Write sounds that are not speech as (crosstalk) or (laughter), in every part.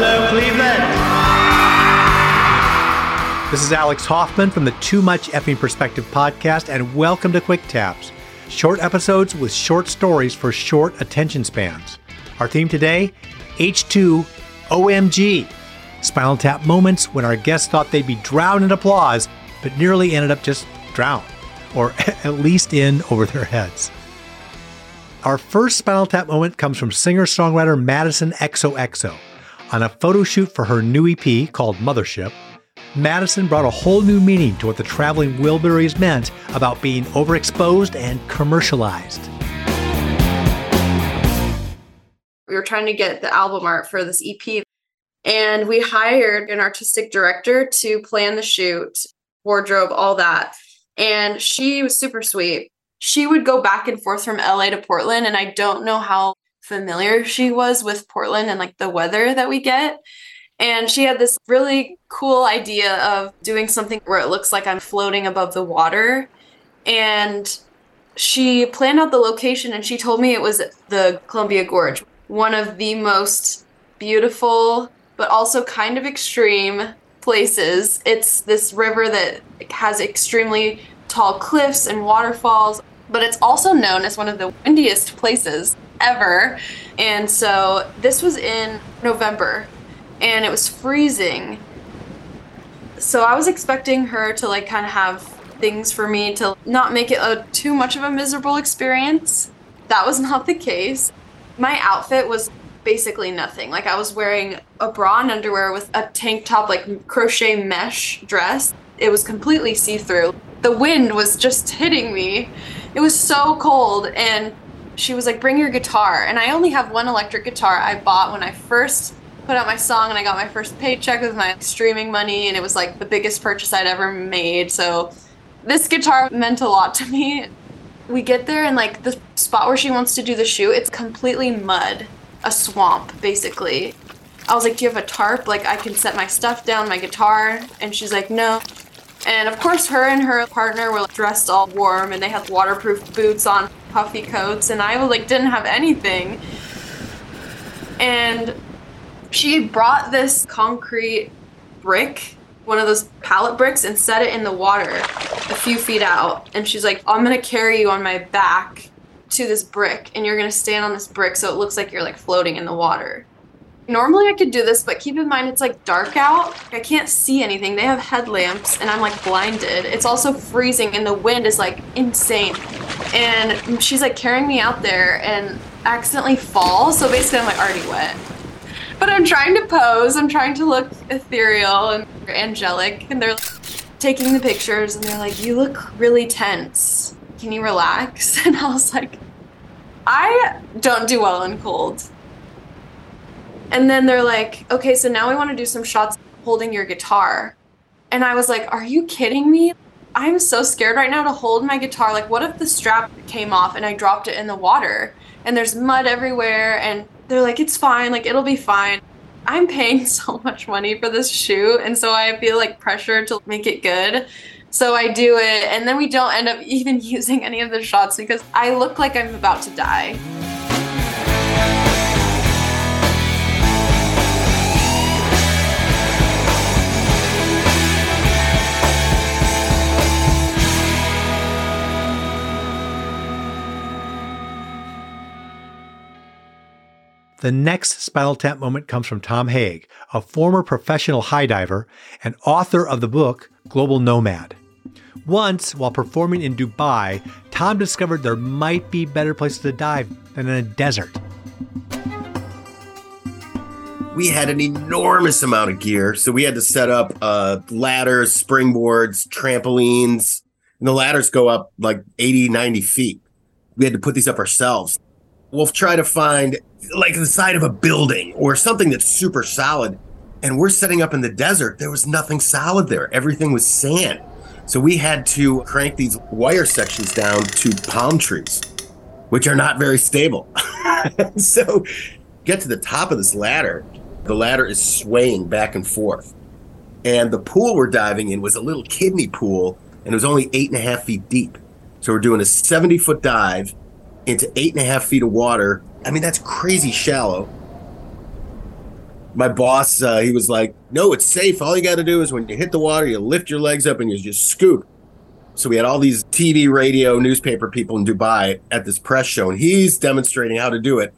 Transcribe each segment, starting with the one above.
Hello, Cleveland. This is Alex Hoffman from the Too Much Effing Perspective podcast, and welcome to Quick Taps, short episodes with short stories for short attention spans. Our theme today H2 OMG. Spinal Tap moments when our guests thought they'd be drowned in applause, but nearly ended up just drowned, or (laughs) at least in over their heads. Our first Spinal Tap moment comes from singer songwriter Madisen XOXO. On a photo shoot for her new EP called Mothership, Madisen brought a whole new meaning to what the traveling Wilburys meant about being overexposed and commercialized. We were trying to get the album art for this EP, and we hired an artistic director to plan the shoot, wardrobe, all that. And she was super sweet. She would go back and forth from LA to Portland, and I don't know how familiar she was with Portland and like the weather that we get. And she had this really cool idea of doing something where it looks like I'm floating above the water. And she planned out the location and she told me it was the Columbia Gorge, one of the most beautiful, but also kind of extreme places. It's this river that has extremely tall cliffs and waterfalls, but it's also known as one of the windiest places ever. And so this was in November and it was freezing. So I was expecting her to like kind of have things for me to not make it a too much of a miserable experience. That was (laughs) not the case. My outfit was basically nothing. Like I was wearing a bra and underwear with a tank top like crochet mesh dress. It was completely see-through. The wind was just hitting me. It was so cold and she was like bring your guitar and I only have one electric guitar I bought when I first put out my song and I got my first paycheck with my streaming money and it was like the biggest purchase I'd ever made. So this guitar meant a lot to me. We get there and like the spot where she wants to do the shoot, it's completely mud, a swamp basically. I was like, "Do you have a tarp? Like I can set my stuff down, my guitar." And she's like, "No." And of course, her and her partner were dressed all warm and they had waterproof boots on, puffy coats, and I was like didn't have anything. And she brought this concrete brick, one of those pallet bricks, and set it in the water a few feet out. And she's like, I'm gonna carry you on my back to this brick, and you're gonna stand on this brick so it looks like you're like floating in the water. Normally I could do this, but keep in mind it's like dark out. I can't see anything. They have headlamps and I'm like blinded. It's also freezing and the wind is like insane. And she's like carrying me out there and accidentally fall. So basically I'm like already wet but I'm trying to pose. I'm trying to look ethereal and angelic. And they're taking the pictures and they're like, You look really tense. Can you relax? (laughs) And I was like, I don't do well in cold. And then they're like, Okay, so now we want to do some shots holding your guitar. And I was like, Are you kidding me? I'm so scared right now to hold my guitar. Like, what if the strap came off and I dropped it in the water and there's mud everywhere and they're like, it's fine, like it'll be fine. I'm paying (laughs) so much money for this shoot, and so I feel like pressure to make it good. So I do it, and then we don't end up (laughs) even (laughs) using any of the shots because I look like I'm about to die. The next Spinal Tap moment comes from Tom Haig, a former professional high diver and author of the book Global Nomad. Once, while performing in Dubai, Tom discovered there might be better places to dive than in a desert. We had an enormous amount of gear, so we had to set up uh, ladders, springboards, trampolines, and the ladders go up like 80, 90 feet. We had to put these up ourselves. We'll try to find like the side of a building or something that's super solid. And we're setting up in the desert. There was nothing solid there. Everything was sand. So we had to crank these wire sections down to palm trees, which are not very stable. (laughs) so get to the top of this ladder. The ladder is swaying back and forth. And the pool we're diving in was a little kidney pool, and it was only eight and a half feet deep. So we're doing a 70 foot dive into eight and a half feet of water I mean, that's crazy shallow. my boss, uh, he was like, "No, it's safe. All you got to do is when you hit the water, you lift your legs up and you just scoop." So we had all these TV, radio, newspaper people in Dubai at this press show, and he's demonstrating how to do it.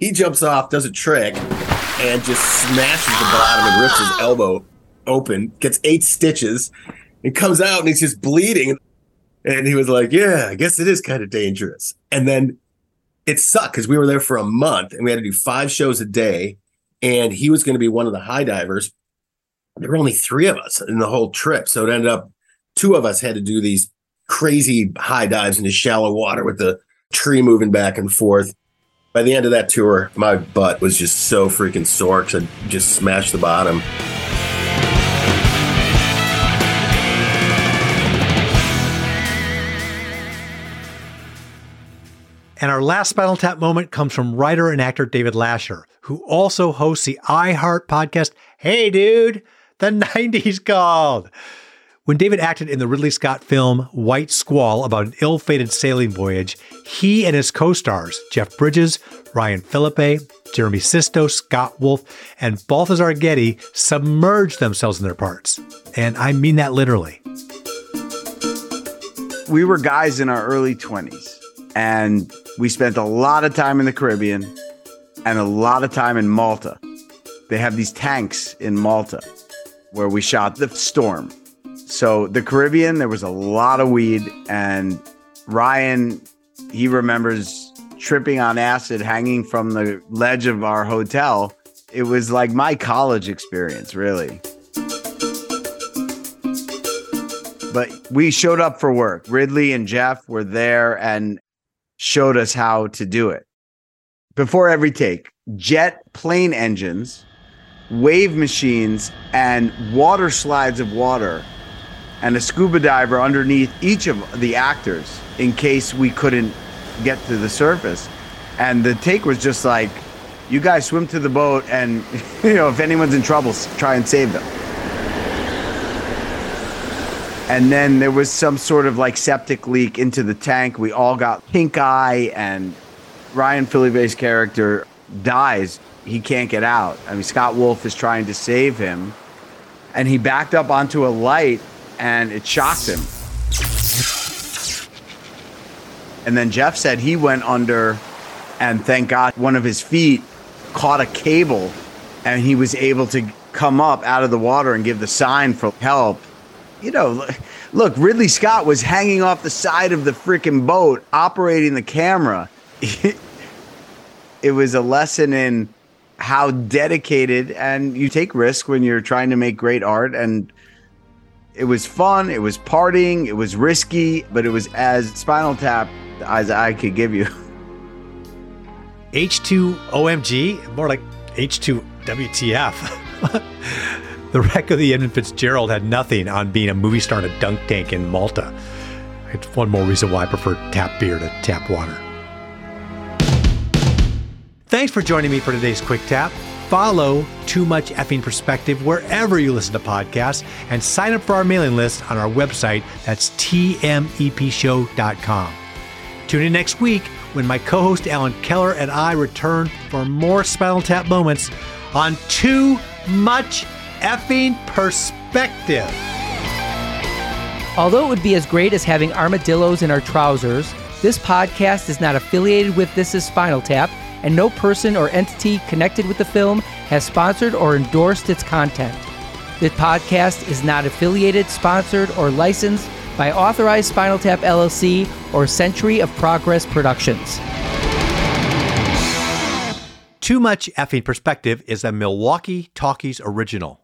He jumps off, does a trick, and just smashes the bottom and rips his elbow open, gets eight stitches, and comes out and he's just bleeding. And he was like, Yeah, I guess it is kind of dangerous. And then it sucked because we were there for a month and we had to do five shows a day. And he was going to be one of the high divers. There were only three of us in the whole trip. So it ended up two of us had to do these crazy high dives into shallow water with the tree moving back and forth. By the end of that tour, my butt was just so freaking sore because I just smashed the bottom. And our last Spinal Tap moment comes from writer and actor David Lascher, who also hosts the iHeart podcast, Hey Dude, the (laughs) 90s Called. When David acted in the Ridley Scott film White Squall about an ill fated sailing voyage, he and his co stars, Jeff Bridges, Ryan Phillippe, Jeremy Sisto, Scott Wolf, and Balthazar Getty, submerged themselves in their parts. And I mean that literally. We were guys in our early 20s, and we spent a lot of time in the Caribbean and a lot of time in Malta. They have these tanks in Malta where we shot The Storm so the Caribbean, there was a lot of weed, and Ryan, he remembers tripping on acid hanging from the ledge of our hotel. It was like my college experience, really. But we showed up for work. Ridley and Jeff were there and showed us how to do it. Before every take, jet plane engines, wave machines, and water slides of water and a scuba diver underneath each of the actors in case we couldn't get to the surface. And the take was just like, you guys swim to the boat, and (laughs) you know if anyone's in trouble, try and save them. And then there was some sort of like septic leak into the tank. We all got pink eye, and Ryan Phillippe's character dies. He can't get out. I mean, Scott Wolf is trying to save him, and he backed up onto a light and it shocked him. And then Jeff said he went under, and thank God one of his feet caught a cable, and he was able to come up out of the water and give the sign for help. You know, look, Ridley Scott was hanging off the side of the freaking boat, operating the camera. (laughs) it was a lesson in how dedicated and you take risk when you're trying to make great art and it was fun, it was partying, it was risky, but it was as Spinal Tap as I could give you. (laughs) H2 OMG, more like H2 WTF. (laughs) the wreck of the Edmund Fitzgerald had nothing on being a movie star in a dunk tank in Malta. It's one more reason why I prefer tap beer to tap water. Thanks for joining me for today's Quick Tap follow Too Much Effing Perspective wherever you listen to podcasts and sign up for our mailing list on our website. That's tmepshow.com. Tune in next week when my co host Alan Keller and I return for more Spinal Tap moments on Too Much Effing Perspective. Although it would be as great as having armadillos in our trousers, this podcast is not affiliated with This Is Spinal Tap and no person or entity connected with the film has sponsored or endorsed its content. This podcast is not affiliated, sponsored, or licensed by Authorized Spinal Tap LLC or Century of Progress Productions. Too Much Effing Perspective is a Milwaukee Talkies original.